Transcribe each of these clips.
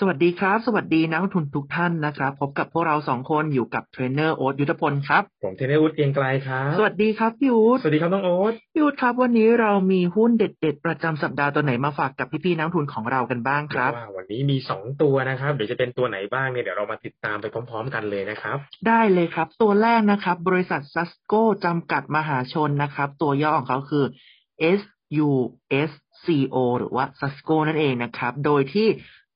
สวัสดีครับ สวัสดีนักลงทุนทุกท่านนะครับ พบกับพวกเราสองคนอยู่กับเทรนเนอร์โอ๊ตยุทธพลครับ ผมเทรนเนอร์อุ๊ดเกรียงไกลครับ สวัสดีครับพี่อู๊ดสวัสดีครับน้องโอ๊ตพี่อู๊ดครับ วันนี้เรามีหุ้นเด็ด ๆ ประจำสัปดาห์ตัวไหนมาฝากกับพี่ๆนักลงทุนของเรากันบ้างครับว่าวันนี้มีสองตัวนะครับ เดี๋ยวจะเป็นตัวไหนบ้างเนี่ยเดี๋ยวเรามาติดตามไปพร้อม ๆ กันเลยนะครับ ได้เลยครับ ตัวแรกนะครับ บริษัทซัสโกจำกัดมหาชนนะครับ ตัวย่อของเขาคือ S U S C O หรือว่า Susco นั่นเองนะครับ โดยที่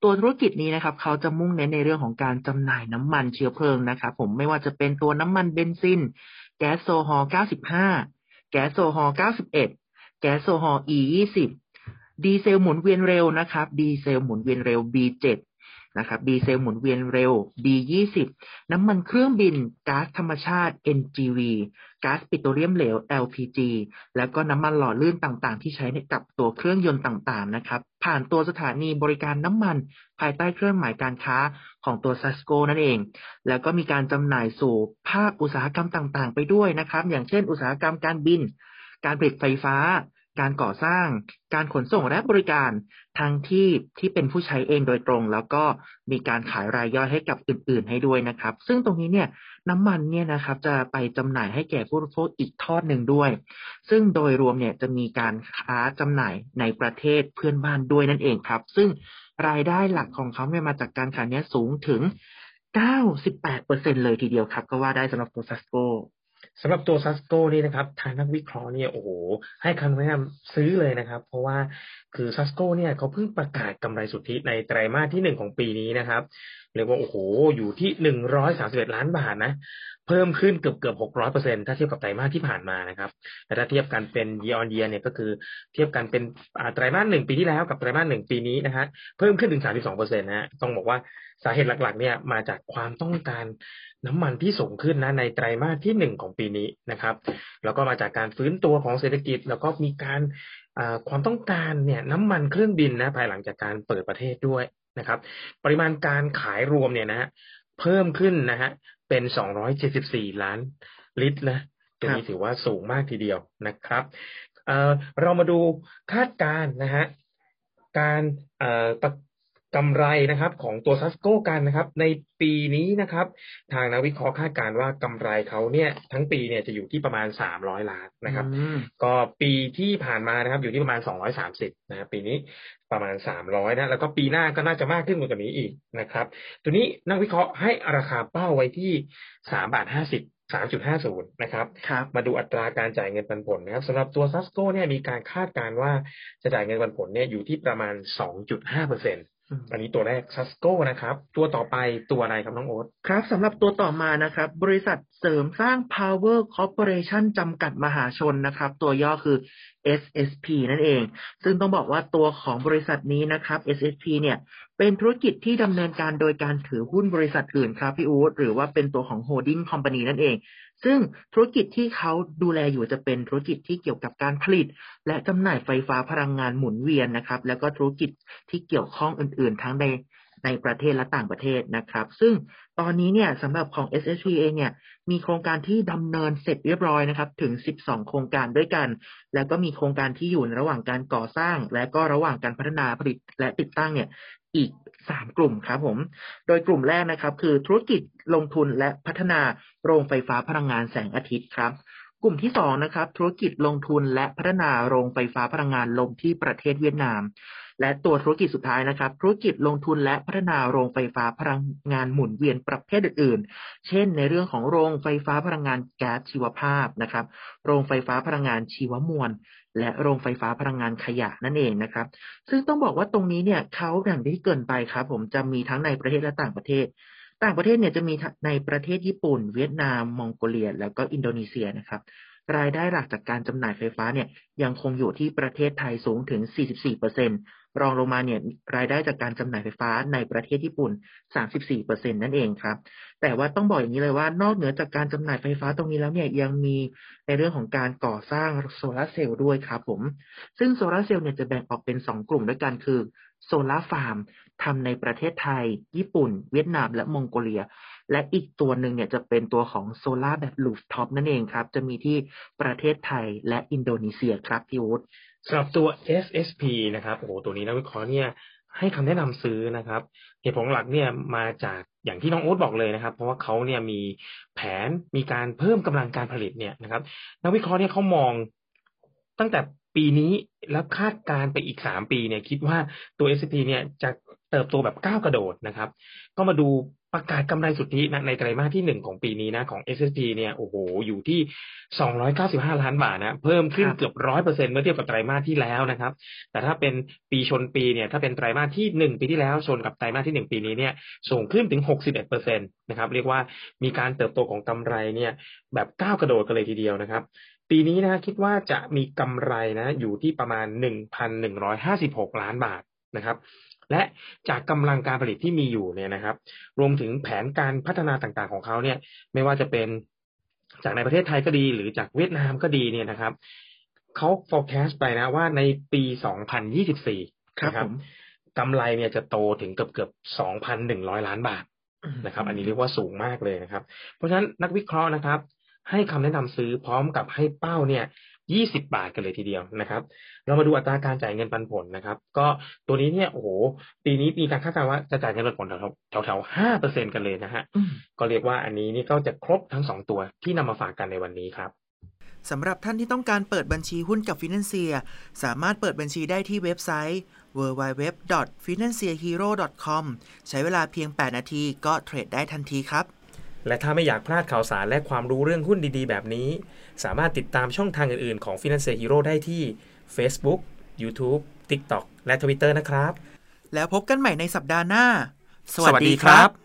ตัวธุรกิจนี้นะครับ เขาจะมุ่งเน้นในเรื่องของการจำหน่ายน้ำมันเชื้อเพลิงนะครับผมไม่ว่าจะเป็นตัวน้ำมันเบนซิน แก๊สโซฮอล์95 แก๊สโซฮอล์91 แก๊สโซฮอล์ E 20 ดีเซลหมุนเวียนเร็วนะครับ ดีเซลหมุนเวียนเร็ว B7 นะครับ ดีเซลหมุนเวียนเร็ว B20 น้ำมันเครื่องบินก๊าซธรรมชาติ NGV ก๊าซปิโตรเลียมเหลว LPG แล้วก็น้ำมันหล่อลื่นต่างๆ ที่ใช้ในกับตัวเครื่องยนต์ต่างๆนะครับ ผ่านตัวสถานีบริการน้ำมันภายใต้เครื่องหมายการค้าของตัวซัสโกนั่นเอง แล้วก็มีการจำหน่ายสู่ภาคอุตสาหกรรมต่างๆ ไปด้วยนะครับ อย่างเช่น อุตสาหกรรมการบิน การผลิตไฟฟ้า การก่อสร้าง การขนส่งและบริการทั้งที่ที่เป็นผู้ใช้เองโดยตรง แล้วก็มีการขายรายย่อยให้กับอื่น ๆ ให้ด้วยนะครับ ซึ่งตรงนี้เนี่ยน้ำมันเนี่ยนะครับจะไปจำหน่ายให้แก่ผู้บริโภคอีกทอดหนึ่งด้วย ซึ่งโดยรวมเนี่ยจะมีการค้าจำหน่ายในประเทศเพื่อนบ้านด้วยนั่นเองครับ ซึ่งรายได้หลักของเขาเนี่ยมาจากการขายเนี้ยสูงถึง 98%เลยทีเดียวครับ ก็ว่าได้สำหรับตัวซัสโก สำหรับตัวซัสโกนี่นะครับทางนักวิเคราะห์เนี่ยโอ้โหให้คำแนะนำซื้อเลยนะครับ เพราะว่าคือซัสโกเนี่ยเขาเพิ่งประกาศกำไรสุทธิในไตรมาสที่หนึ่งของปีนี้นะครับเรียกว่าโอ้โหอยู่ที่หนึ่งร้อยสาสิบเอ็ดล้านบาทนะ พิ่มขึ้นเกือบเกือบหกร้อยเปอร์เซ็นถ้าเทียบกับไตรมาสที่ผ่านมานะครับแต่ถ้าเทียบกันเป็น year on year เนี่ยก็คือเทียบกันเป็นไตรมาสหนึ่งปีที่แล้วกับไตรมาสหนึ่งปีนี้นะฮะเพิ่มขึ้นถึงสามสิบสองเปอร์เซ็นต์นะฮะต้องบอกว่าสาเหตุหลักๆ เนี่ยมาจากความต้องการน้ำมันที่สูงขึ้นนะในไตรมาสที่หนึ่งของปีนี้นะครับ แล้วก็มาจากการฟื้นตัวของเศรษฐกิจ แล้วก็มีการความต้องการเนี่ยน้ำมันเครื่องบินนะภายหลังจากการเปิดประเทศด้วยนะครับ ปริมาณการขายรวมเนี่ยนะฮะ เพิ่มขึ้นนะฮะเป็นสองร้อยเจ็ดสิบสี่ล้านลิตรนะตรงนี้ถือว่าสูงมากทีเดียวนะครับเเรามาดูคาดการนะฮะการ กำไรนะครับของตัวซัสโกกันนะครับ ในปีนี้นะครับ ทางนักวิเคราะห์คาดการณ์ว่ากำไรเขาเนี่ยทั้งปีเนี่ยจะอยู่ที่ประมาณสามร้อยล้านนะครับ ก็ปีที่ผ่านมานะครับอยู่ที่ประมาณสองร้อยสามสิบนะครับปีนี้ประมาณสามร้อยนะแล้วก็ปีหน้าก็น่าจะมากขึ้นกว่านี้อีกนะครับตัวนี้นักวิเคราะห์ให้ราคาเป้าไว้ที่สามบาทห้าสิบสามจุดห้าศูนย์นะครับ มาดูอัตราการจ่ายเงินปันผลนะครับสำหรับตัวซัสโกเนี่ยมีการคาดการณ์ว่าจะจ่ายเงินปันผลเนี่ยอยู่ที่ประมาณสองจุดห้าเปอร์เซ็นต์ อันนี้ตัวแรกซัสโก้นะครับ ตัวต่อไปตัวอะไรครับน้องโอ๊ตครับสำหรับตัวต่อมานะครับ บริษัทเสริมสร้าง Power Corporation จำกัดมหาชนนะครับ ตัวย่อคือ SSP นั่นเอง ซึ่งต้องบอกว่าตัวของบริษัทนี้นะครับ SSP เนี่ย เป็นธุรกิจที่ดำเนินการโดยการถือหุ้นบริษัทอื่นครับพี่อู๊ดหรือว่าเป็นตัวของ Holding Company นั่นเอง ซึ่งธุรกิจที่เขาดูแลอยู่จะเป็นธุรกิจที่เกี่ยวกับการผลิต และจำหน่ายไฟฟ้าพลังงานหมุนเวียนนะครับ แล้วก็ธุรกิจที่เกี่ยวข้องอื่น ๆ ทั้งในในประเทศและต่างประเทศนะครับ ซึ่งตอนนี้เนี่ยสำหรับของ SSP เองเนี่ยมีโครงการที่ดำเนินเสร็จเรียบร้อยนะครับ ถึง 12 โครงการด้วยกัน แล้วก็มีโครงการที่อยู่ในระหว่างการก่อสร้าง และก็ระหว่างการพัฒนาผลิตและติดตั้งเนี่ยอีก สามกลุ่มครับผม โดยกลุ่มแรกนะครับ คือธุรกิจลงทุนและพัฒนาโรงไฟฟ้าพลังงานแสงอาทิตย์ครับ กลุ่มที่สองนะครับ ธุรกิจลงทุนและพัฒนาโรงไฟฟ้าพลังงานลมที่ประเทศเวียดนาม และตัวธุรกิจสุดท้ายนะครับ ธุรกิจลงทุนและพัฒนาโรงไฟฟ้าพลังงานหมุนเวียนประเภทอื่นๆ เช่น ในเรื่องของโรงไฟฟ้าพลังงานแก๊สชีวภาพนะครับ โรงไฟฟ้าพลังงานชีวมวล และโรงไฟฟ้าพลังงานขยะนั่นเองนะครับ ซึ่งต้องบอกว่าตรงนี้เนี่ยเขาอย่างที่เกินไปครับ ผมจะมีทั้งในประเทศและต่างประเทศ ต่างประเทศเนี่ยจะมีในประเทศญี่ปุ่น เวียดนาม มองโกเลีย แล้วก็อินโดนีเซียนะครับ รายได้หลักจากการจำหน่ายไฟฟ้าเนี่ยยังคงอยู่ที่ประเทศไทยสูงถึง 44%รองลงมาเนี่ยรายได้จากการจำหน่ายไฟฟ้าในประเทศญี่ปุ่น 34%นั่นเองครับ แต่ว่าต้องบอกอย่างนี้เลยว่านอกเหนือจากการจำหน่ายไฟฟ้าตรงนี้แล้วเนี่ยยังมีในเรื่องของการก่อสร้างโซลาเซลล์ด้วยครับผม ซึ่งโซลาเซลล์เนี่ยจะแบ่งออกเป็น 2 กลุ่มด้วยกันคือsolar farm ทำในประเทศไทย ญี่ปุ่น เวียดนาม และมองโกเลีย และอีกตัวหนึ่งเนี่ยจะเป็นตัวของโซลาแบบ rooftop นั่นเองครับ จะมีที่ประเทศไทยและอินโดนีเซียครับพี่อู๊ดสำหรับตัว SSP นะครับโอ้โหตัวนี้นักวิเคราะห์เนี่ยให้คำแนะนำซื้อนะครับเหตุผลหลักเนี่ยมาจากอย่างที่น้องโอ๊ตบอกเลยนะครับ เพราะว่าเขาเนี่ยมีแผนมีการเพิ่มกำลังการผลิตเนี่ยนะครับ นักวิเคราะห์เนี่ยเขามอง ตั้งแต่ปีนี้แล้วคาดการไปอีกสามปีเนี่ยคิดว่าตัว S&P เนี่ยจะเติบโตแบบก้าวกระโดดนะครับ ก็มาดูประกาศกำไรสุทธินะในไตรมาสที่หนึ่งของปีนี้นะของ s s p เนี่ยโอ้โหอยู่ที่สองร้อยเก้าสิบห้าล้านบาทนะเพิ่มขึ้นเกือบร้อยเปอร์เซ็นเมื่อเทียบกับไตรมาสที่แล้วนะครับ แต่ถ้าเป็นปีชนปีเนี่ยถ้าเป็นไตรมาสที่หนึ่งปีที่แล้วชนกับไตรมาสที่หนึ่งปีนี้เนี่ยสูงขึ้นถึงหกสิบเอ็ดเปอร์เซ็นตนะครับเรียกว่ามีการเติบโตของกำไรเนี่ยแบบก้าวกระโดดกันเลยทีเดียวนะครับ ปีนี้นะคิดว่าจะมีกำไรนะอยู่ที่ประมาณหนึ่งพันหนึ่งร้อยห้าสิบหกล้านบาทนะครับ และจากกำลังการผลิตที่มีอยู่เนี่ยนะครับ รวมถึงแผนการพัฒนาต่างๆของเขาเนี่ย ไม่ว่าจะเป็นจากในประเทศไทยก็ดี หรือจากเวียดนามก็ดีเนี่ยนะครับเขา forecast ไปนะว่าในปี 2024นะครับกำไรเนี่ยจะโตถึงเกือบเกือบ2,100 ล้านบาทนะครับ อันนี้เรียกว่าสูงมากเลยนะครับ เพราะฉะนั้นนักวิเคราะห์นะครับ ให้คำแนะนำซื้อพร้อมกับให้เป้าเนี่ยยี่สิบาทกันเลยทีเดียวนะครับ เรามาดูอัตราการจ่ายเงินปันผลนะครับ ก็ตัวนี้เนี่ยโอ้โหปีนี้มีการคาดการณ์ว่าจะจ่ายเงินปันผลแถวแถวห้าเปอร์เซ็นกันเลยนะฮะก็เรียกว่าอันนี้นี่ก็จะครบทั้งสองตัวที่นำมาฝากกันในวันนี้ครับสำหรับท่านที่ต้องการเปิดบัญชีหุ้นกับฟินแลนเซียสามารถเปิดบัญชีได้ที่เว็บไซต์ www.financehero.com ใช้เวลาเพียง 8 นาทีก็เทรดได้ทันทีครับ และถ้าไม่อยากพลาดข่าวสารและความรู้เรื่องหุ้นดีๆ แบบนี้ สามารถติดตามช่องทางอื่นๆ ของ Finance Hero ได้ที่ Facebook, YouTube, TikTok และ Twitter นะครับ แล้วพบกันใหม่ในสัปดาห์หน้า สวัสดีครับ